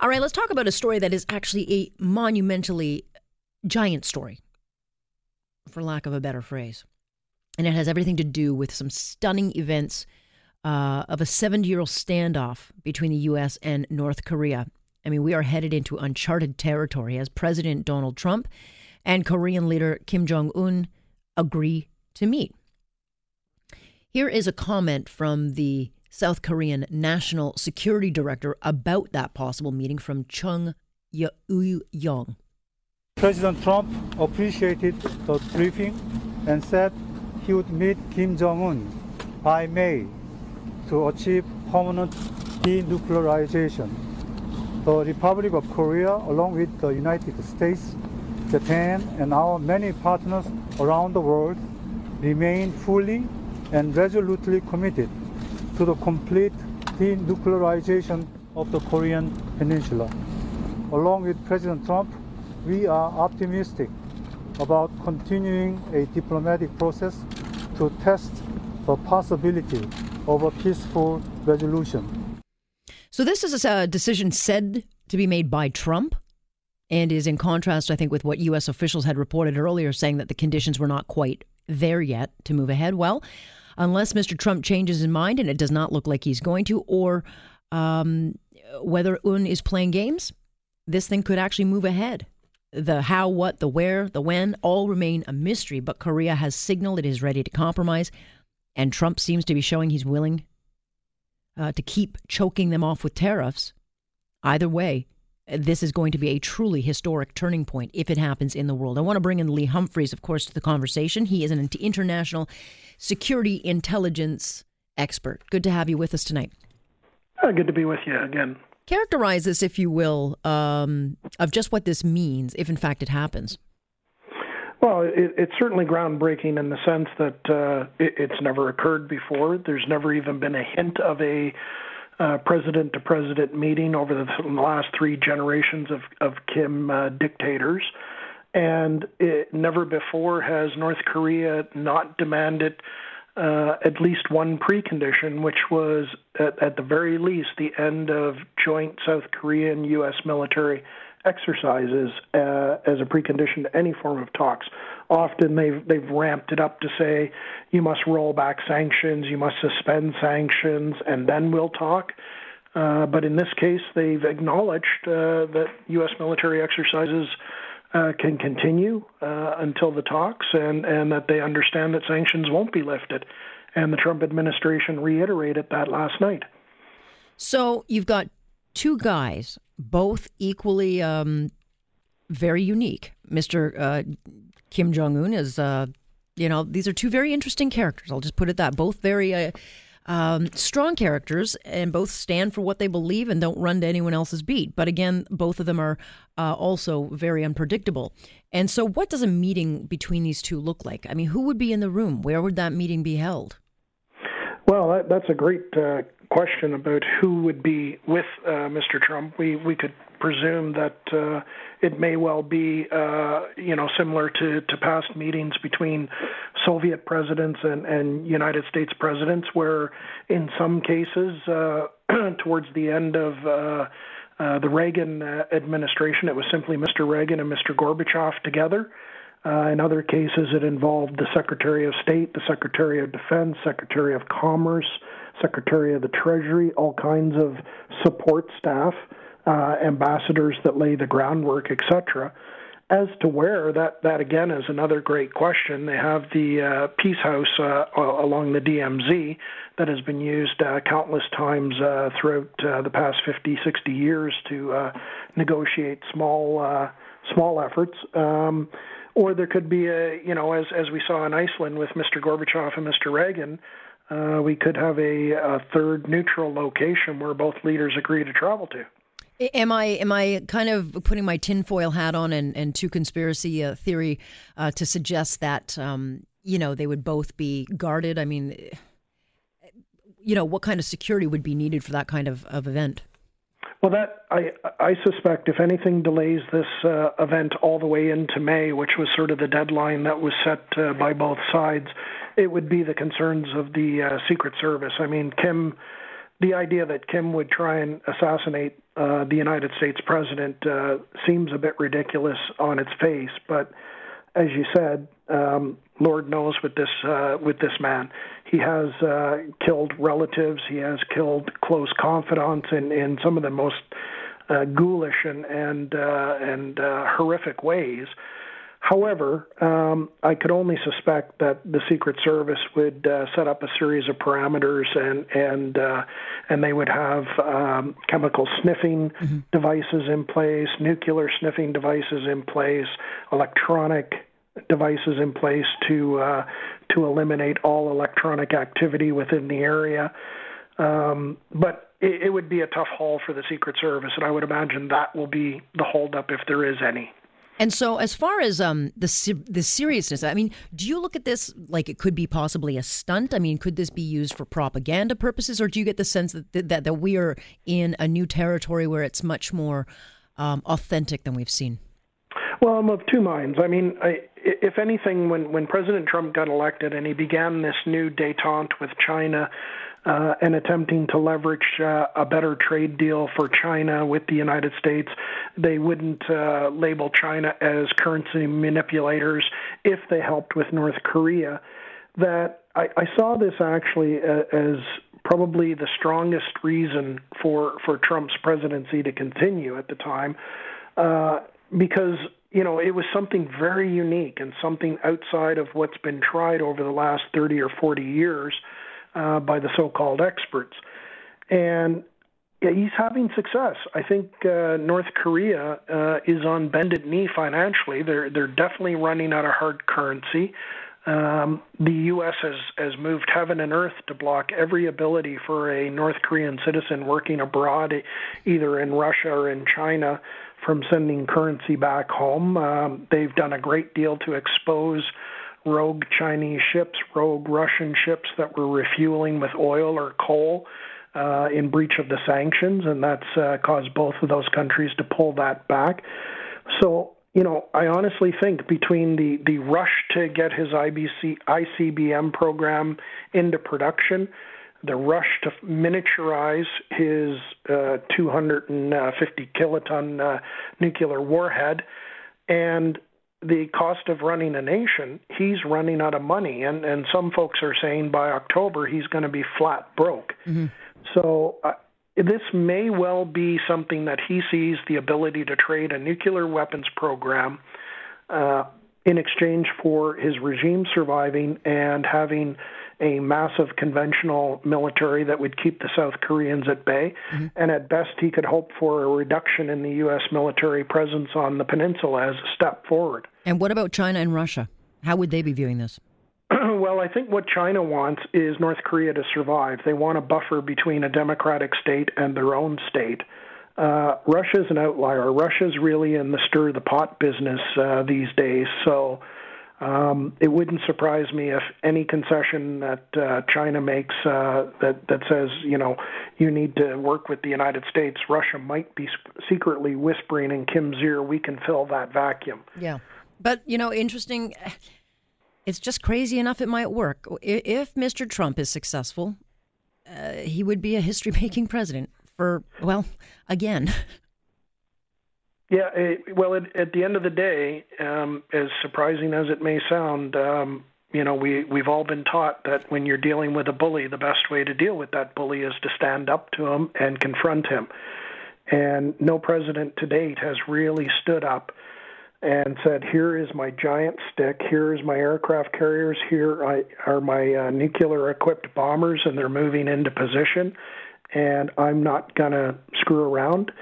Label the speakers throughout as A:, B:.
A: All right, let's talk about a story that is actually a monumentally giant story, for lack of a better phrase. And it has everything to do with some stunning events uh, of a 70 year old standoff between the U.S. and North Korea. I mean, we are headed into uncharted territory as President Donald Trump and Korean leader Kim Jong un agree to meet. Here is a comment from the South Korean National Security Director about that possible meeting from Chung Eui-yong.
B: President Trump appreciated the briefing and said he would meet Kim Jong un by May to achieve permanent denuclearization. The Republic of Korea, along with the United States, Japan, and our many partners around the world, remain fully and resolutely committed to the complete denuclearization of the Korean Peninsula. Along with President Trump, we are optimistic about continuing a diplomatic process to test the possibility of a peaceful resolution.
A: So, this is a decision said to be made by Trump and is in contrast, I think, with what U.S. officials had reported earlier, saying that the conditions were not quite there yet to move ahead. Well, unless Mr. Trump changes his mind, and it does not look like he's going to, or um, whether Un is playing games, this thing could actually move ahead. The how, what, the where, the when all remain a mystery, but Korea has signaled it is ready to compromise, and Trump seems to be showing he's willing uh, to keep choking them off with tariffs. Either way, this is going to be a truly historic turning point if it happens in the world. I want to bring in Lee Humphreys, of course, to the conversation. He is an international security intelligence expert. Good to have you with us tonight.
C: Uh, good to be with you again.
A: Characterize this, if you will, um, of just what this means, if in fact it happens.
C: Well, it, it's certainly groundbreaking in the sense that uh, it, it's never occurred before. There's never even been a hint of a president to president meeting over the last three generations of, of Kim uh, dictators. And it, never before has North Korea not demanded uh, at least one precondition, which was at, at, the very least the end of joint South Korean U.S. military exercises uh, as a precondition to any form of talks. Often they've they've ramped it up to say you must roll back sanctions, you must suspend sanctions, and then we'll talk. Uh, but in this case, they've acknowledged uh, that U.S. military exercises uh, can continue uh, until the talks, and, and that they understand that sanctions won't be lifted. And the Trump administration reiterated that last night.
A: So you've got two guys, both equally um, very unique. Mr. Uh, Kim Jong Un is, uh, you know, these are two very interesting characters. I'll just put it that. Both very uh, um, strong characters and both stand for what they believe and don't run to anyone else's beat. But again, both of them are uh, also very unpredictable. And so, what does a meeting between these two look like? I mean, who would be in the room? Where would that meeting be held?
C: Well, that, that's a great uh, question about who would be with uh, Mr. Trump. We we could presume that uh, it may well be, uh, you know, similar to, to past meetings between Soviet presidents and, and United States presidents, where in some cases, uh, towards the end of uh, uh, the Reagan uh, administration, it was simply Mr. Reagan and Mr. Gorbachev together. In other cases, it involved the Secretary of State, the Secretary of Defense, Secretary of Commerce, Secretary of the Treasury, all kinds of support staff uh, ambassadors that lay the groundwork, etc. As to where, that, that again is another great question. They have the uh, Peace House uh, along the DMZ that has been used uh, countless times uh, throughout uh, the past 50, 60 years to negotiate small, small efforts. Um, or there could be a, you know, as as we saw in Iceland with Mr. Gorbachev and Mr. Reagan, we could have a, a third neutral location where both leaders agree to travel to.
A: Am I am I kind of putting my tinfoil hat on and, and to conspiracy uh, theory uh, to suggest that um, you know they would both be guarded? I mean, you know, what kind of security would be needed for that kind of, of event?
C: Well, that I I suspect if anything delays this uh, event all the way into May, which was sort of the deadline that was set uh, by both sides, it would be the concerns of the uh, Secret Service. I mean, Kim the idea that Kim would try and assassinate uh, the United States president uh, seems a bit ridiculous on its face. But as you said, um, Lord knows with this uh, with this man, he has uh, killed relatives, he has killed close confidants in, in some of the most uh, ghoulish and and uh, and uh, horrific ways. However, um, I could only suspect that the Secret Service would uh, set up a series of parameters, and and uh, and they would have um, chemical sniffing mm-hmm. devices in place, nuclear sniffing devices in place, electronic devices in place to uh, to eliminate all electronic activity within the area. Um, but it, it would be a tough haul for the Secret Service, and I would imagine that will be the holdup if there is any.
A: And so, as far as um, the the seriousness, I mean, do you look at this like it could be possibly a stunt? I mean, could this be used for propaganda purposes, or do you get the sense that that, that we are in a new territory where it's much more um, authentic than we've seen?
C: Well, I'm of two minds. I mean, I, if anything, when when President Trump got elected and he began this new détente with China uh, and attempting to leverage uh, a better trade deal for China with the United States. They wouldn't uh, label China as currency manipulators if they helped with North Korea. That I, I saw this actually as probably the strongest reason for for Trump's presidency to continue at the time, uh, because you know it was something very unique and something outside of what's been tried over the last 30 or 40 years uh, by the so-called experts, and yeah, he's having success. I think uh, North Korea uh, is on bended knee financially. They're they're definitely running out of hard currency. Um, the U.S. has has moved heaven and earth to block every ability for a North Korean citizen working abroad, either in Russia or in China, from sending currency back home. Um, they've done a great deal to expose rogue Chinese ships, rogue Russian ships that were refueling with oil or coal uh, in breach of the sanctions, and that's uh, caused both of those countries to pull that back. So, you know, I honestly think between the, the rush to get his IBC, ICBM program into production, the rush to miniaturize his uh, 250 kiloton uh, nuclear warhead, and the cost of running a nation, he's running out of money, and and some folks are saying by October he's going to be flat broke. Mm-hmm. So uh, this may well be something that he sees the ability to trade a nuclear weapons program uh, in exchange for his regime surviving and having a massive conventional military that would keep the South Koreans at bay. Mm-hmm. And at best, he could hope for a reduction in the U.S. military presence on the peninsula as a step forward.
A: And what about China and Russia? How would they be viewing this?
C: well, I think what China wants is North Korea to survive. They want a buffer between a democratic state and their own state. Uh, Russia's an outlier. Russia's really in the stir the pot business uh, these days. So um, it wouldn't surprise me if any concession that uh, China makes uh, that that says you know you need to work with the United States, Russia might be secretly whispering in Kim's ear, "We can fill that vacuum."
A: Yeah, but you know, interesting. It's just crazy enough it might work. If Mr. Trump is successful, uh, he would be a history-making president for well, again.
C: Yeah, it, well, it, at the end of the day, um, as surprising as it may sound, um, you know, we we've all been taught that when you're dealing with a bully, the best way to deal with that bully is to stand up to him and confront him. And no president to date has really stood up and said, "Here is my giant stick. Here is my aircraft carriers. Here are my uh, nuclear-equipped bombers, and they're moving into position. And I'm not going to screw around."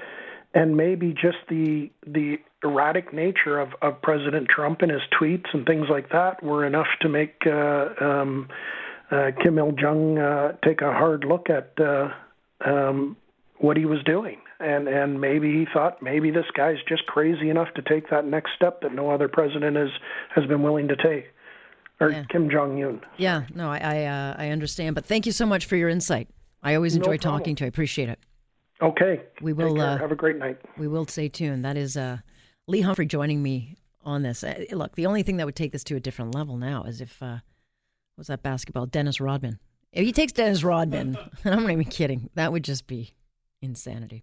C: and maybe just the the erratic nature of, of President Trump and his tweets and things like that were enough to make uh, um, uh, Kim Il Jung uh, take a hard look at uh, um, what he was doing, and and maybe he thought maybe this guy's just crazy enough to take that next step that no other president has has been willing to take. Or yeah. Kim Jong Un.
A: Yeah, no, I I, uh, I understand, but thank you so much for your insight. I always enjoy no talking to you. I appreciate it.
C: Okay.
A: We will
C: uh, have a great night.
A: We will stay tuned. That is uh, Lee Humphrey joining me on this. Uh, look, the only thing that would take this to a different level now is if uh, was that basketball Dennis Rodman If he takes Dennis Rodman, and I'm not even kidding, that would just be insanity.